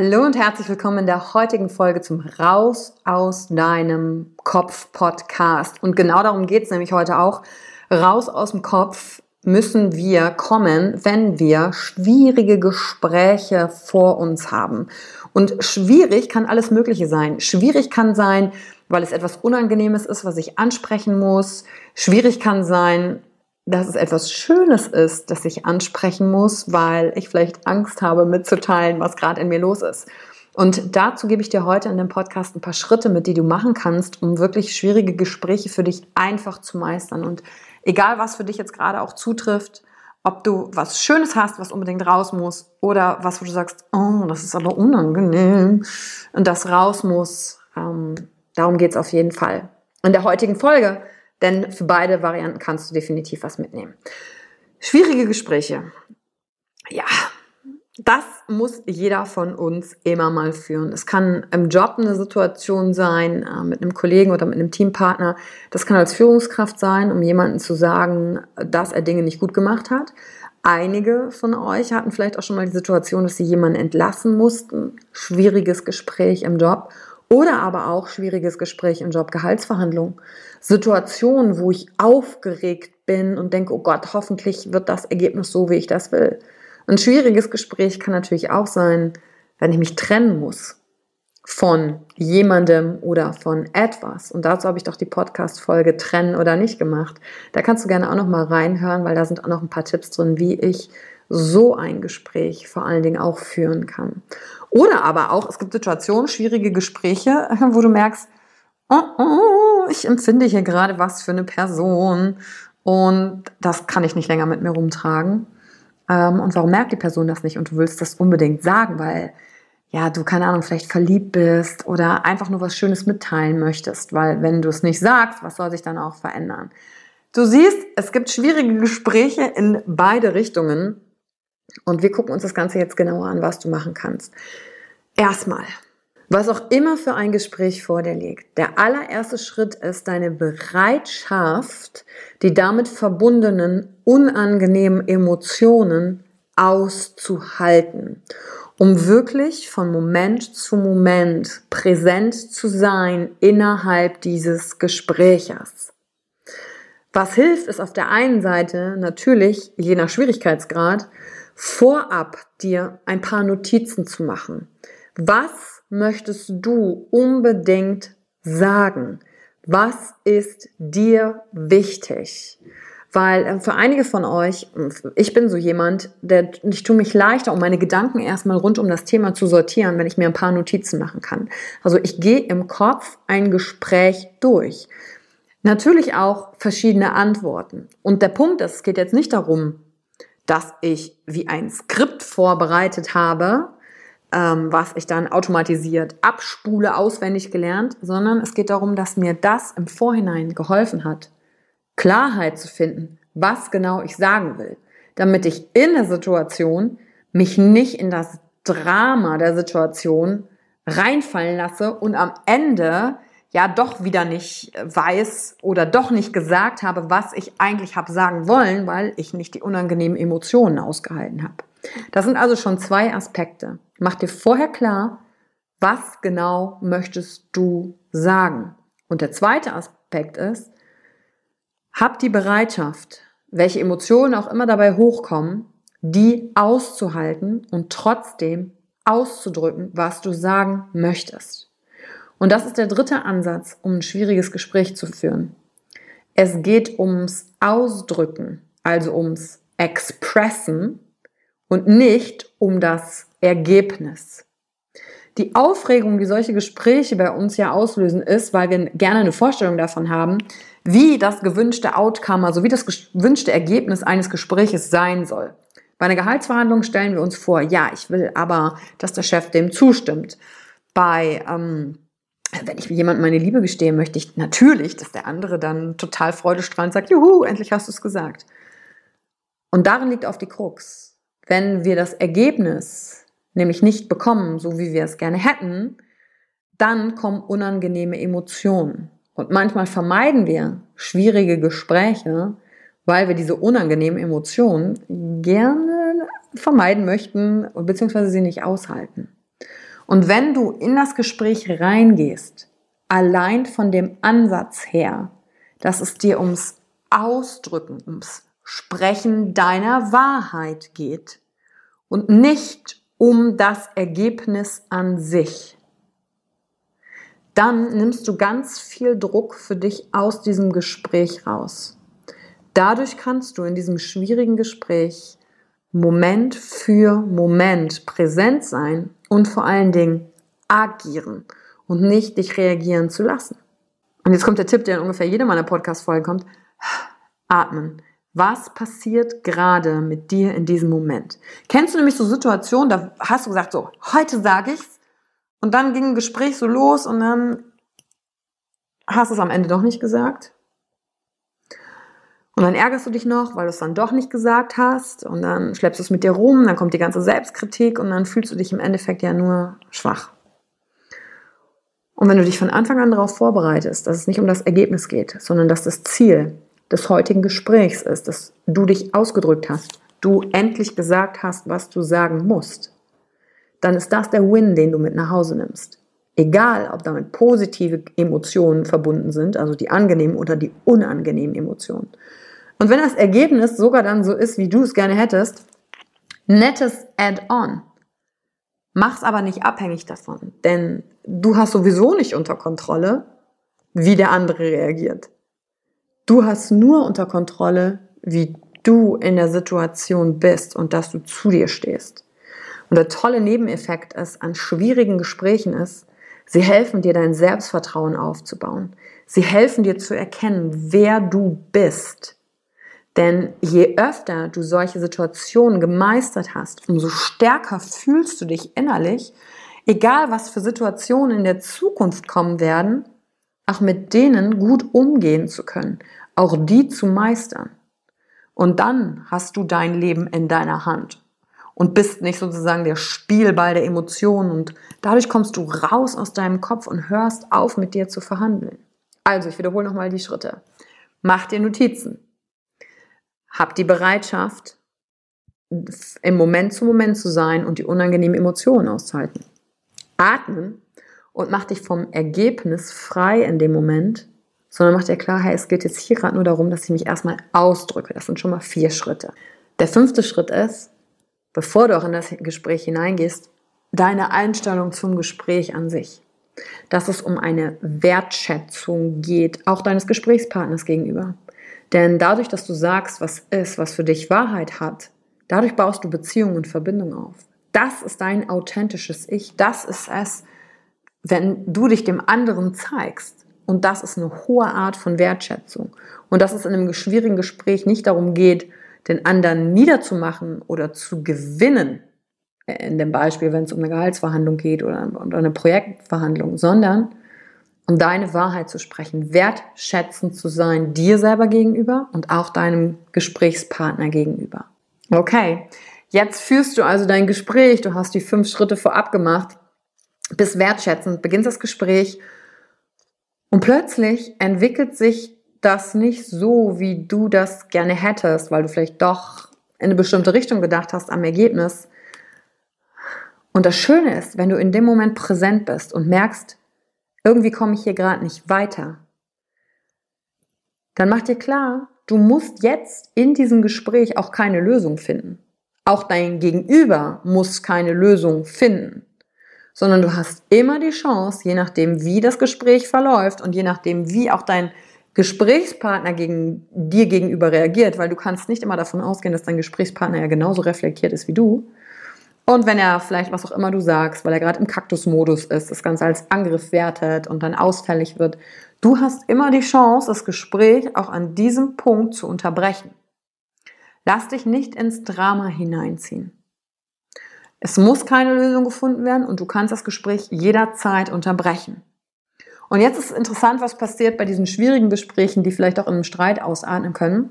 Hallo und herzlich willkommen in der heutigen Folge zum Raus aus deinem Kopf Podcast. Und genau darum geht es nämlich heute auch. Raus aus dem Kopf müssen wir kommen, wenn wir schwierige Gespräche vor uns haben. Und schwierig kann alles Mögliche sein. Schwierig kann sein, weil es etwas Unangenehmes ist, was ich ansprechen muss. Schwierig kann sein, dass es etwas Schönes ist, das ich ansprechen muss, weil ich vielleicht Angst habe mitzuteilen, was gerade in mir los ist. Und dazu gebe ich dir heute in dem Podcast ein paar Schritte mit, die du machen kannst, um wirklich schwierige Gespräche für dich einfach zu meistern. Und egal, was für dich jetzt gerade auch zutrifft, ob du was Schönes hast, was unbedingt raus muss, oder was, wo du sagst, oh, das ist aber unangenehm und das raus muss, ähm, darum geht es auf jeden Fall. In der heutigen Folge denn für beide Varianten kannst du definitiv was mitnehmen. Schwierige Gespräche. Ja, das muss jeder von uns immer mal führen. Es kann im Job eine Situation sein, äh, mit einem Kollegen oder mit einem Teampartner. Das kann als Führungskraft sein, um jemanden zu sagen, dass er Dinge nicht gut gemacht hat. Einige von euch hatten vielleicht auch schon mal die Situation, dass sie jemanden entlassen mussten. Schwieriges Gespräch im Job. Oder aber auch schwieriges Gespräch im Job, Gehaltsverhandlung. Situationen, wo ich aufgeregt bin und denke, oh Gott, hoffentlich wird das Ergebnis so, wie ich das will. Ein schwieriges Gespräch kann natürlich auch sein, wenn ich mich trennen muss von jemandem oder von etwas. Und dazu habe ich doch die Podcast-Folge Trennen oder nicht gemacht. Da kannst du gerne auch noch mal reinhören, weil da sind auch noch ein paar Tipps drin, wie ich so ein Gespräch vor allen Dingen auch führen kann. Oder aber auch, es gibt Situationen, schwierige Gespräche, wo du merkst, oh, oh, ich empfinde hier gerade was für eine Person und das kann ich nicht länger mit mir rumtragen. Ähm, und warum merkt die Person das nicht und du willst das unbedingt sagen, weil ja, du keine Ahnung, vielleicht verliebt bist oder einfach nur was Schönes mitteilen möchtest, weil wenn du es nicht sagst, was soll sich dann auch verändern? Du siehst, es gibt schwierige Gespräche in beide Richtungen und wir gucken uns das Ganze jetzt genauer an, was du machen kannst. Erstmal, was auch immer für ein Gespräch vor dir liegt, der allererste Schritt ist deine Bereitschaft, die damit verbundenen unangenehmen Emotionen auszuhalten, um wirklich von Moment zu Moment präsent zu sein innerhalb dieses Gespräches. Was hilft, ist auf der einen Seite natürlich, je nach Schwierigkeitsgrad, vorab dir ein paar Notizen zu machen. Was möchtest du unbedingt sagen? Was ist dir wichtig? Weil äh, für einige von euch, ich bin so jemand, der, ich tue mich leichter, um meine Gedanken erstmal rund um das Thema zu sortieren, wenn ich mir ein paar Notizen machen kann. Also ich gehe im Kopf ein Gespräch durch. Natürlich auch verschiedene Antworten. Und der Punkt ist, es geht jetzt nicht darum, dass ich wie ein Skript vorbereitet habe, ähm, was ich dann automatisiert abspule, auswendig gelernt, sondern es geht darum, dass mir das im Vorhinein geholfen hat, Klarheit zu finden, was genau ich sagen will, damit ich in der Situation mich nicht in das Drama der Situation reinfallen lasse und am Ende ja doch wieder nicht weiß oder doch nicht gesagt habe, was ich eigentlich habe sagen wollen, weil ich nicht die unangenehmen Emotionen ausgehalten habe. Das sind also schon zwei Aspekte. Mach dir vorher klar, was genau möchtest du sagen. Und der zweite Aspekt ist, hab die Bereitschaft, welche Emotionen auch immer dabei hochkommen, die auszuhalten und trotzdem auszudrücken, was du sagen möchtest. Und das ist der dritte Ansatz, um ein schwieriges Gespräch zu führen. Es geht ums Ausdrücken, also ums Expressen und nicht um das Ergebnis. Die Aufregung, die solche Gespräche bei uns ja auslösen, ist, weil wir gerne eine Vorstellung davon haben, wie das gewünschte Outcome, also wie das gewünschte Ergebnis eines Gespräches sein soll. Bei einer Gehaltsverhandlung stellen wir uns vor, ja, ich will aber, dass der Chef dem zustimmt. Bei, ähm, wenn ich jemandem meine Liebe gestehe, möchte ich natürlich, dass der andere dann total freudestrahlend sagt, juhu, endlich hast du es gesagt. Und darin liegt auf die Krux. Wenn wir das Ergebnis nämlich nicht bekommen, so wie wir es gerne hätten, dann kommen unangenehme Emotionen. Und manchmal vermeiden wir schwierige Gespräche, weil wir diese unangenehmen Emotionen gerne vermeiden möchten beziehungsweise sie nicht aushalten. Und wenn du in das Gespräch reingehst, allein von dem Ansatz her, dass es dir ums Ausdrücken, ums Sprechen deiner Wahrheit geht und nicht um das Ergebnis an sich. Dann nimmst du ganz viel Druck für dich aus diesem Gespräch raus. Dadurch kannst du in diesem schwierigen Gespräch Moment für Moment präsent sein und vor allen Dingen agieren und nicht dich reagieren zu lassen. Und jetzt kommt der Tipp, der in ungefähr jede meiner Podcast-Folgen kommt. Atmen. Was passiert gerade mit dir in diesem Moment? Kennst du nämlich so Situationen, da hast du gesagt, so, heute sage ich's. Und dann ging ein Gespräch so los und dann hast du es am Ende doch nicht gesagt. Und dann ärgerst du dich noch, weil du es dann doch nicht gesagt hast. Und dann schleppst du es mit dir rum, dann kommt die ganze Selbstkritik und dann fühlst du dich im Endeffekt ja nur schwach. Und wenn du dich von Anfang an darauf vorbereitest, dass es nicht um das Ergebnis geht, sondern dass das Ziel des heutigen Gesprächs ist, dass du dich ausgedrückt hast, du endlich gesagt hast, was du sagen musst, dann ist das der Win, den du mit nach Hause nimmst. Egal, ob damit positive Emotionen verbunden sind, also die angenehmen oder die unangenehmen Emotionen. Und wenn das Ergebnis sogar dann so ist, wie du es gerne hättest, nettes Add-on. Mach's aber nicht abhängig davon, denn du hast sowieso nicht unter Kontrolle, wie der andere reagiert. Du hast nur unter Kontrolle, wie du in der Situation bist und dass du zu dir stehst. Und der tolle Nebeneffekt ist an schwierigen Gesprächen ist, sie helfen dir dein Selbstvertrauen aufzubauen. Sie helfen dir zu erkennen, wer du bist. Denn je öfter du solche Situationen gemeistert hast, umso stärker fühlst du dich innerlich, egal was für Situationen in der Zukunft kommen werden, auch mit denen gut umgehen zu können, auch die zu meistern. Und dann hast du dein Leben in deiner Hand und bist nicht sozusagen der Spielball der Emotionen und dadurch kommst du raus aus deinem Kopf und hörst auf, mit dir zu verhandeln. Also, ich wiederhole nochmal die Schritte. Mach dir Notizen. Hab die Bereitschaft, im Moment zu Moment zu sein und die unangenehmen Emotionen auszuhalten. Atmen und mach dich vom Ergebnis frei in dem Moment, sondern mach dir klar, hey, es geht jetzt hier gerade nur darum, dass ich mich erstmal ausdrücke. Das sind schon mal vier Schritte. Der fünfte Schritt ist, bevor du auch in das Gespräch hineingehst, deine Einstellung zum Gespräch an sich. Dass es um eine Wertschätzung geht, auch deines Gesprächspartners gegenüber. Denn dadurch, dass du sagst, was ist, was für dich Wahrheit hat, dadurch baust du Beziehungen und Verbindungen auf. Das ist dein authentisches Ich. Das ist es, wenn du dich dem anderen zeigst. Und das ist eine hohe Art von Wertschätzung. Und dass es in einem schwierigen Gespräch nicht darum geht, den anderen niederzumachen oder zu gewinnen, in dem Beispiel, wenn es um eine Gehaltsverhandlung geht oder, oder eine Projektverhandlung, sondern um deine Wahrheit zu sprechen, wertschätzend zu sein dir selber gegenüber und auch deinem Gesprächspartner gegenüber. Okay, jetzt führst du also dein Gespräch, du hast die fünf Schritte vorab gemacht, bist wertschätzend, beginnst das Gespräch und plötzlich entwickelt sich das nicht so, wie du das gerne hättest, weil du vielleicht doch in eine bestimmte Richtung gedacht hast am Ergebnis. Und das Schöne ist, wenn du in dem Moment präsent bist und merkst, irgendwie komme ich hier gerade nicht weiter, dann mach dir klar, du musst jetzt in diesem Gespräch auch keine Lösung finden. Auch dein Gegenüber muss keine Lösung finden, sondern du hast immer die Chance, je nachdem, wie das Gespräch verläuft und je nachdem, wie auch dein Gesprächspartner gegen dir gegenüber reagiert, weil du kannst nicht immer davon ausgehen, dass dein Gesprächspartner ja genauso reflektiert ist wie du, und wenn er vielleicht was auch immer du sagst, weil er gerade im Kaktusmodus ist, das Ganze als Angriff wertet und dann ausfällig wird, du hast immer die Chance, das Gespräch auch an diesem Punkt zu unterbrechen. Lass dich nicht ins Drama hineinziehen. Es muss keine Lösung gefunden werden und du kannst das Gespräch jederzeit unterbrechen. Und jetzt ist interessant, was passiert bei diesen schwierigen Gesprächen, die vielleicht auch in einem Streit ausatmen können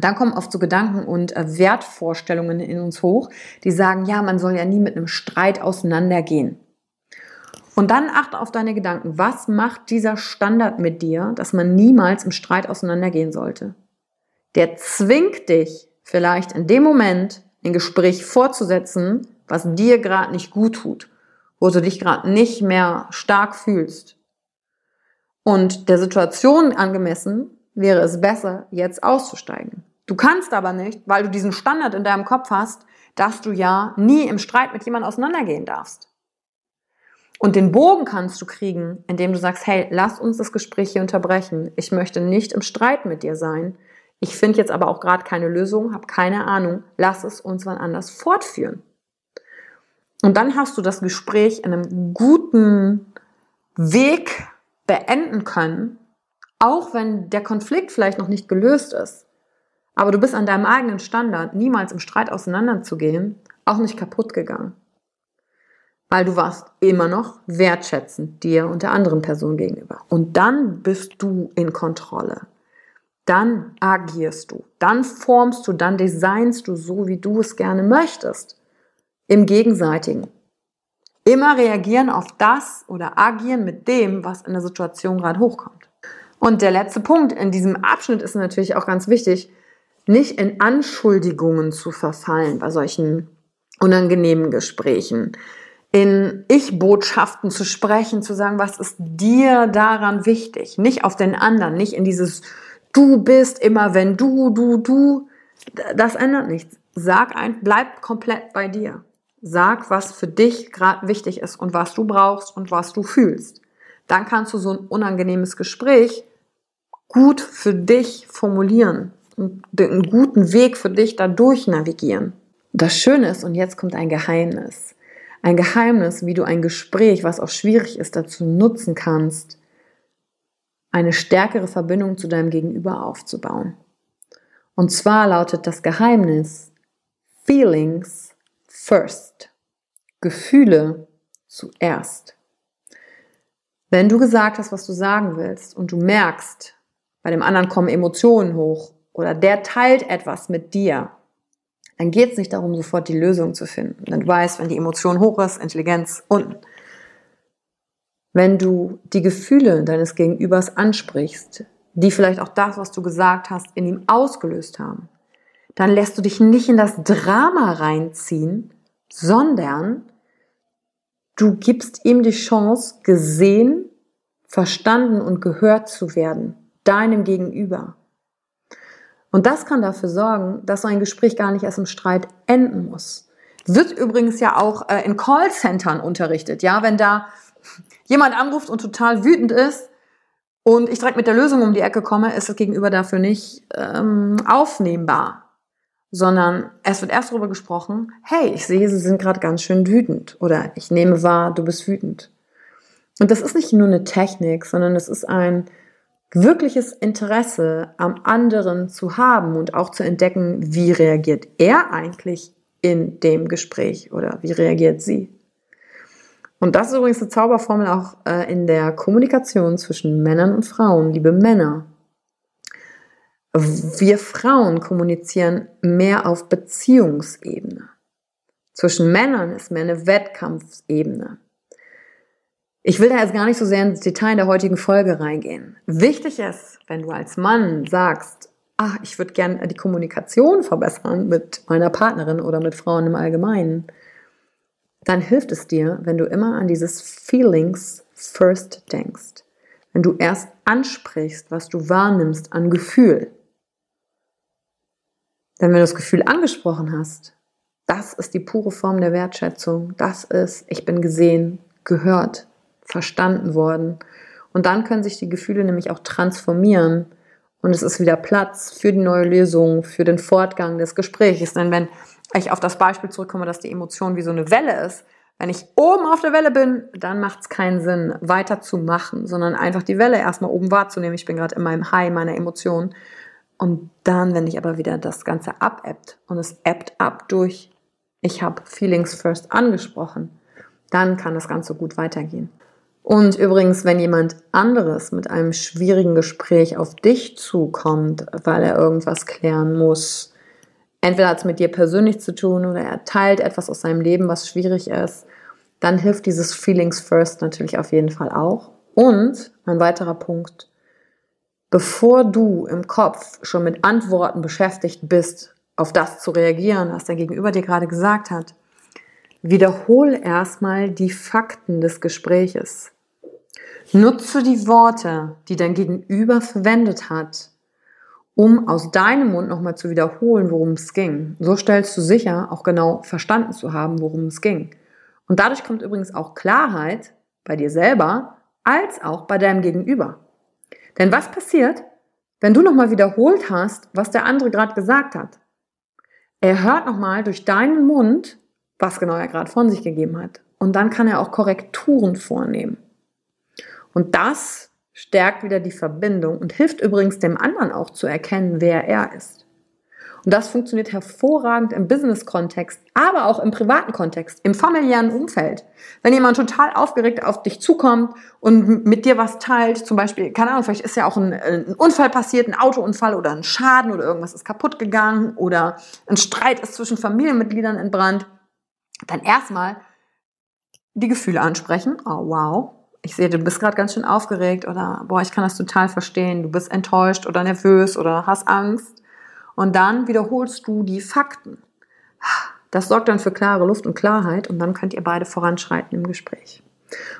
dann kommen oft so Gedanken und äh, Wertvorstellungen in uns hoch, die sagen, ja, man soll ja nie mit einem Streit auseinandergehen. Und dann achte auf deine Gedanken. Was macht dieser Standard mit dir, dass man niemals im Streit auseinandergehen sollte? Der zwingt dich vielleicht in dem Moment ein Gespräch fortzusetzen, was dir gerade nicht gut tut, wo du dich gerade nicht mehr stark fühlst. Und der Situation angemessen wäre es besser, jetzt auszusteigen. Du kannst aber nicht, weil du diesen Standard in deinem Kopf hast, dass du ja nie im Streit mit jemandem auseinandergehen darfst. Und den Bogen kannst du kriegen, indem du sagst, hey, lass uns das Gespräch hier unterbrechen. Ich möchte nicht im Streit mit dir sein. Ich finde jetzt aber auch gerade keine Lösung, habe keine Ahnung. Lass es uns wann anders fortführen. Und dann hast du das Gespräch in einem guten Weg beenden können, auch wenn der Konflikt vielleicht noch nicht gelöst ist, aber du bist an deinem eigenen Standard, niemals im Streit auseinanderzugehen, auch nicht kaputt gegangen. Weil du warst immer noch wertschätzend dir und der anderen Person gegenüber. Und dann bist du in Kontrolle. Dann agierst du. Dann formst du, dann designst du so, wie du es gerne möchtest. Im Gegenseitigen. Immer reagieren auf das oder agieren mit dem, was in der Situation gerade hochkommt. Und der letzte Punkt in diesem Abschnitt ist natürlich auch ganz wichtig, nicht in Anschuldigungen zu verfallen bei solchen unangenehmen Gesprächen, in Ich-Botschaften zu sprechen, zu sagen, was ist dir daran wichtig? Nicht auf den anderen, nicht in dieses Du bist immer, wenn du, du, du. Das ändert nichts. Sag ein, bleib komplett bei dir. Sag, was für dich gerade wichtig ist und was du brauchst und was du fühlst. Dann kannst du so ein unangenehmes Gespräch gut für dich formulieren und einen guten Weg für dich dadurch navigieren. Das Schöne ist, und jetzt kommt ein Geheimnis. Ein Geheimnis, wie du ein Gespräch, was auch schwierig ist, dazu nutzen kannst, eine stärkere Verbindung zu deinem Gegenüber aufzubauen. Und zwar lautet das Geheimnis Feelings first. Gefühle zuerst. Wenn du gesagt hast, was du sagen willst und du merkst, bei dem anderen kommen Emotionen hoch oder der teilt etwas mit dir, dann geht es nicht darum, sofort die Lösung zu finden. Denn du weißt, wenn die Emotion hoch ist, Intelligenz unten. Wenn du die Gefühle deines Gegenübers ansprichst, die vielleicht auch das, was du gesagt hast, in ihm ausgelöst haben, dann lässt du dich nicht in das Drama reinziehen, sondern du gibst ihm die Chance, gesehen, verstanden und gehört zu werden deinem Gegenüber. Und das kann dafür sorgen, dass so ein Gespräch gar nicht erst im Streit enden muss. Wird übrigens ja auch äh, in Callcentern unterrichtet, ja, wenn da jemand anruft und total wütend ist und ich direkt mit der Lösung um die Ecke komme, ist das Gegenüber dafür nicht ähm, aufnehmbar, sondern es wird erst darüber gesprochen, hey, ich sehe, Sie sind gerade ganz schön wütend oder ich nehme wahr, du bist wütend. Und das ist nicht nur eine Technik, sondern es ist ein wirkliches Interesse am anderen zu haben und auch zu entdecken, wie reagiert er eigentlich in dem Gespräch oder wie reagiert sie. Und das ist übrigens eine Zauberformel auch äh, in der Kommunikation zwischen Männern und Frauen, liebe Männer. Wir Frauen kommunizieren mehr auf Beziehungsebene. Zwischen Männern ist mehr eine Wettkampfebene. Ich will da jetzt gar nicht so sehr ins Detail in der heutigen Folge reingehen. Wichtig ist, wenn du als Mann sagst, ach, ich würde gerne die Kommunikation verbessern mit meiner Partnerin oder mit Frauen im Allgemeinen, dann hilft es dir, wenn du immer an dieses Feelings first denkst. Wenn du erst ansprichst, was du wahrnimmst an Gefühl. Denn wenn du das Gefühl angesprochen hast, das ist die pure Form der Wertschätzung. Das ist, ich bin gesehen, gehört, verstanden worden. Und dann können sich die Gefühle nämlich auch transformieren und es ist wieder Platz für die neue Lösung, für den Fortgang des Gesprächs. Denn wenn ich auf das Beispiel zurückkomme, dass die Emotion wie so eine Welle ist, wenn ich oben auf der Welle bin, dann macht es keinen Sinn, weiterzumachen, sondern einfach die Welle erstmal oben wahrzunehmen. Ich bin gerade in meinem High meiner Emotionen. Und dann, wenn ich aber wieder das Ganze abebbt und es ebbt ab durch, ich habe Feelings First angesprochen, dann kann das Ganze gut weitergehen. Und übrigens, wenn jemand anderes mit einem schwierigen Gespräch auf dich zukommt, weil er irgendwas klären muss, entweder hat es mit dir persönlich zu tun oder er teilt etwas aus seinem Leben, was schwierig ist, dann hilft dieses Feelings First natürlich auf jeden Fall auch. Und ein weiterer Punkt, bevor du im Kopf schon mit Antworten beschäftigt bist, auf das zu reagieren, was dein Gegenüber dir gerade gesagt hat, wiederhol erstmal die Fakten des Gespräches. Nutze die Worte, die dein Gegenüber verwendet hat, um aus deinem Mund nochmal zu wiederholen, worum es ging. So stellst du sicher, auch genau verstanden zu haben, worum es ging. Und dadurch kommt übrigens auch Klarheit bei dir selber als auch bei deinem Gegenüber. Denn was passiert, wenn du nochmal wiederholt hast, was der andere gerade gesagt hat? Er hört nochmal durch deinen Mund, was genau er gerade von sich gegeben hat. Und dann kann er auch Korrekturen vornehmen. Und das stärkt wieder die Verbindung und hilft übrigens dem anderen auch zu erkennen, wer er ist. Und das funktioniert hervorragend im Business-Kontext, aber auch im privaten Kontext, im familiären Umfeld. Wenn jemand total aufgeregt auf dich zukommt und mit dir was teilt, zum Beispiel, keine Ahnung, vielleicht ist ja auch ein, ein Unfall passiert, ein Autounfall oder ein Schaden oder irgendwas ist kaputt gegangen oder ein Streit ist zwischen Familienmitgliedern entbrannt, dann erstmal die Gefühle ansprechen. Oh, wow, ich sehe, du bist gerade ganz schön aufgeregt oder boah, ich kann das total verstehen, du bist enttäuscht oder nervös oder hast Angst. Und dann wiederholst du die Fakten. Das sorgt dann für klare Luft und Klarheit und dann könnt ihr beide voranschreiten im Gespräch.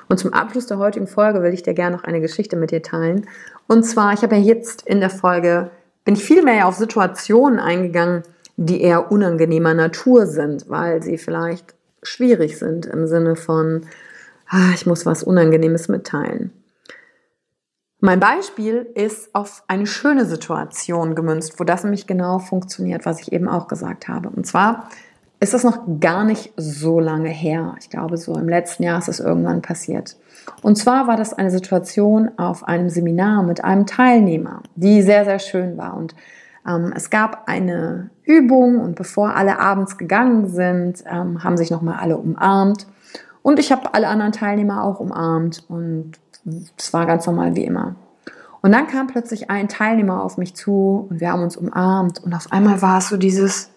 Und zum Abschluss der heutigen Folge will ich dir gerne noch eine Geschichte mit dir teilen. Und zwar, ich habe ja jetzt in der Folge, bin ich viel mehr auf Situationen eingegangen, die eher unangenehmer Natur sind, weil sie vielleicht schwierig sind im Sinne von, ah, ich muss was Unangenehmes mitteilen. Mein Beispiel ist auf eine schöne Situation gemünzt, wo das nämlich genau funktioniert, was ich eben auch gesagt habe. Und zwar ist das noch gar nicht so lange her. Ich glaube, so im letzten Jahr ist es irgendwann passiert. Und zwar war das eine Situation auf einem Seminar mit einem Teilnehmer, die sehr, sehr schön war. Und es gab eine Übung und bevor alle abends gegangen sind, ähm, haben sich nochmal alle umarmt und ich habe alle anderen Teilnehmer auch umarmt und es war ganz normal wie immer. Und dann kam plötzlich ein Teilnehmer auf mich zu und wir haben uns umarmt und auf einmal war es so dieses,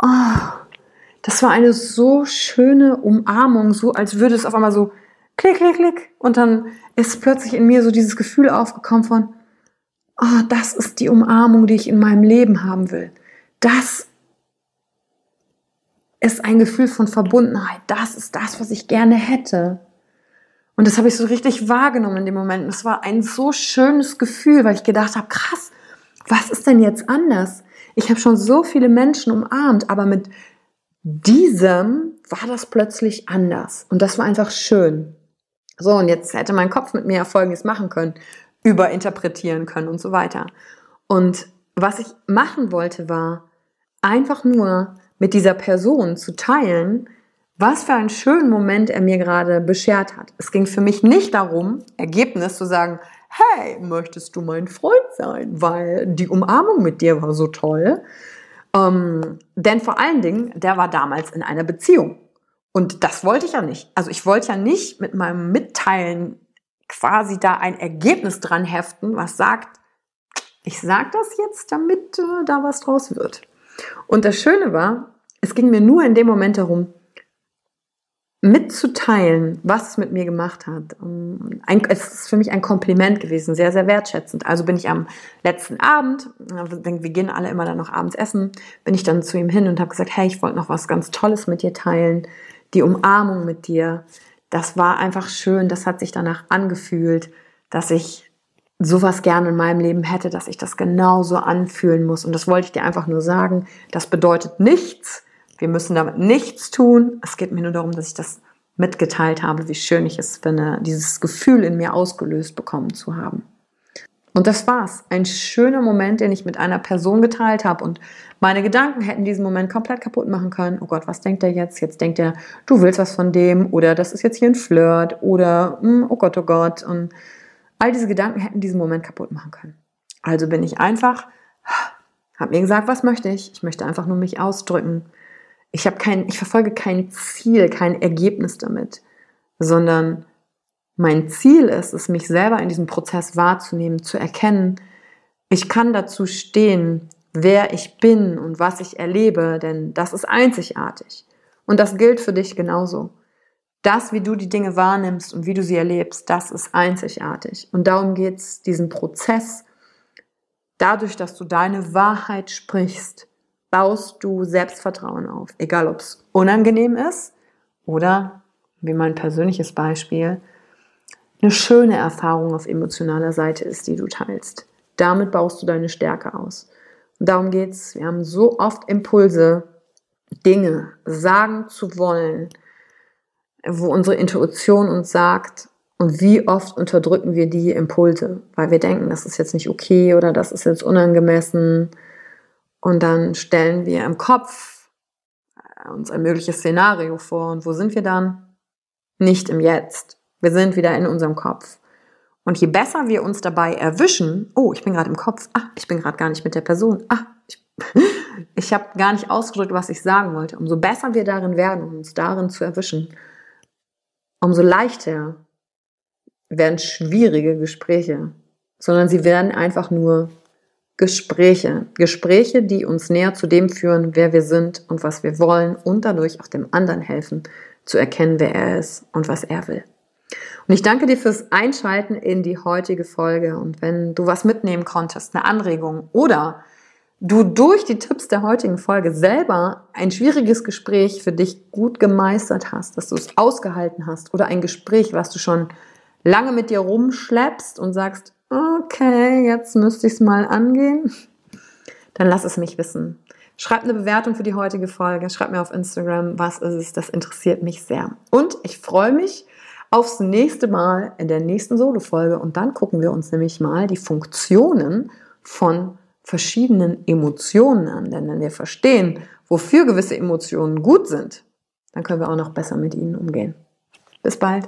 oh, das war eine so schöne Umarmung, so als würde es auf einmal so klick, klick, klick und dann ist plötzlich in mir so dieses Gefühl aufgekommen von, oh, das ist die Umarmung, die ich in meinem Leben haben will. Das ist ein Gefühl von Verbundenheit. Das ist das, was ich gerne hätte. Und das habe ich so richtig wahrgenommen in dem Moment. Es war ein so schönes Gefühl, weil ich gedacht habe, krass, was ist denn jetzt anders? Ich habe schon so viele Menschen umarmt, aber mit diesem war das plötzlich anders. Und das war einfach schön. So, und jetzt hätte mein Kopf mit mir ja Folgendes machen können, überinterpretieren können und so weiter. Und was ich machen wollte, war einfach nur mit dieser Person zu teilen, was für einen schönen Moment er mir gerade beschert hat. Es ging für mich nicht darum, Ergebnis zu sagen, hey, möchtest du mein Freund sein? Weil die Umarmung mit dir war so toll. Ähm, denn vor allen Dingen, der war damals in einer Beziehung. Und das wollte ich ja nicht. Also ich wollte ja nicht mit meinem Mitteilen quasi da ein Ergebnis dran heften, was sagt, ich sage das jetzt, damit äh, da was draus wird. Und das Schöne war, es ging mir nur in dem Moment darum, mitzuteilen, was es mit mir gemacht hat. Ein, es ist für mich ein Kompliment gewesen, sehr, sehr wertschätzend. Also bin ich am letzten Abend, wir gehen alle immer dann noch abends essen, bin ich dann zu ihm hin und habe gesagt, hey, ich wollte noch was ganz Tolles mit dir teilen, die Umarmung mit dir. Das war einfach schön, das hat sich danach angefühlt, dass ich sowas gerne in meinem Leben hätte, dass ich das genauso anfühlen muss. Und das wollte ich dir einfach nur sagen. Das bedeutet nichts, wir müssen damit nichts tun. Es geht mir nur darum, dass ich das mitgeteilt habe, wie schön ich es finde, dieses Gefühl in mir ausgelöst bekommen zu haben. Und das war's. Ein schöner Moment, den ich mit einer Person geteilt habe. Und meine Gedanken hätten diesen Moment komplett kaputt machen können. Oh Gott, was denkt er jetzt? Jetzt denkt er, du willst was von dem. Oder das ist jetzt hier ein Flirt. Oder, hm, oh Gott, oh Gott. Und all diese Gedanken hätten diesen Moment kaputt machen können. Also bin ich einfach, habe mir gesagt, was möchte ich? Ich möchte einfach nur mich ausdrücken ich kein, ich verfolge kein Ziel, kein Ergebnis damit, sondern mein Ziel ist es, mich selber in diesem Prozess wahrzunehmen, zu erkennen, ich kann dazu stehen, wer ich bin und was ich erlebe, denn das ist einzigartig. Und das gilt für dich genauso. Das, wie du die Dinge wahrnimmst und wie du sie erlebst, das ist einzigartig. Und darum geht es, diesen Prozess, dadurch, dass du deine Wahrheit sprichst, baust du Selbstvertrauen auf. Egal, ob es unangenehm ist oder, wie mein persönliches Beispiel, eine schöne Erfahrung auf emotionaler Seite ist, die du teilst. Damit baust du deine Stärke aus. Und darum geht's. Wir haben so oft Impulse, Dinge sagen zu wollen, wo unsere Intuition uns sagt, und wie oft unterdrücken wir die Impulse, weil wir denken, das ist jetzt nicht okay oder das ist jetzt unangemessen und dann stellen wir im Kopf äh, uns ein mögliches Szenario vor. Und wo sind wir dann? Nicht im Jetzt. Wir sind wieder in unserem Kopf. Und je besser wir uns dabei erwischen, oh, ich bin gerade im Kopf, ah, ich bin gerade gar nicht mit der Person, ah, ich, ich habe gar nicht ausgedrückt, was ich sagen wollte. Umso besser wir darin werden, uns darin zu erwischen, umso leichter werden schwierige Gespräche, sondern sie werden einfach nur Gespräche. Gespräche, die uns näher zu dem führen, wer wir sind und was wir wollen und dadurch auch dem anderen helfen, zu erkennen, wer er ist und was er will. Und ich danke dir fürs Einschalten in die heutige Folge. Und wenn du was mitnehmen konntest, eine Anregung oder du durch die Tipps der heutigen Folge selber ein schwieriges Gespräch für dich gut gemeistert hast, dass du es ausgehalten hast oder ein Gespräch, was du schon lange mit dir rumschleppst und sagst, okay, jetzt müsste ich es mal angehen, dann lass es mich wissen. Schreib eine Bewertung für die heutige Folge, schreib mir auf Instagram, was ist es, das interessiert mich sehr. Und ich freue mich aufs nächste Mal in der nächsten Solo-Folge und dann gucken wir uns nämlich mal die Funktionen von verschiedenen Emotionen an. Denn wenn wir verstehen, wofür gewisse Emotionen gut sind, dann können wir auch noch besser mit ihnen umgehen. Bis bald.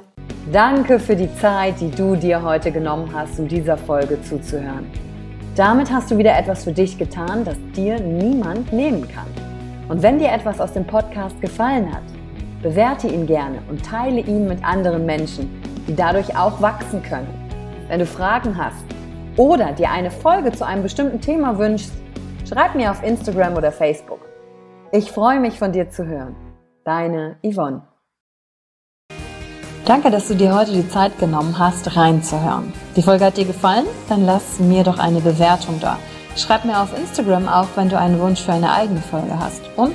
Danke für die Zeit, die du dir heute genommen hast, um dieser Folge zuzuhören. Damit hast du wieder etwas für dich getan, das dir niemand nehmen kann. Und wenn dir etwas aus dem Podcast gefallen hat, bewerte ihn gerne und teile ihn mit anderen Menschen, die dadurch auch wachsen können. Wenn du Fragen hast oder dir eine Folge zu einem bestimmten Thema wünschst, schreib mir auf Instagram oder Facebook. Ich freue mich von dir zu hören. Deine Yvonne. Danke, dass du dir heute die Zeit genommen hast, reinzuhören. Die Folge hat dir gefallen? Dann lass mir doch eine Bewertung da. Schreib mir auf Instagram auch, wenn du einen Wunsch für eine eigene Folge hast. Und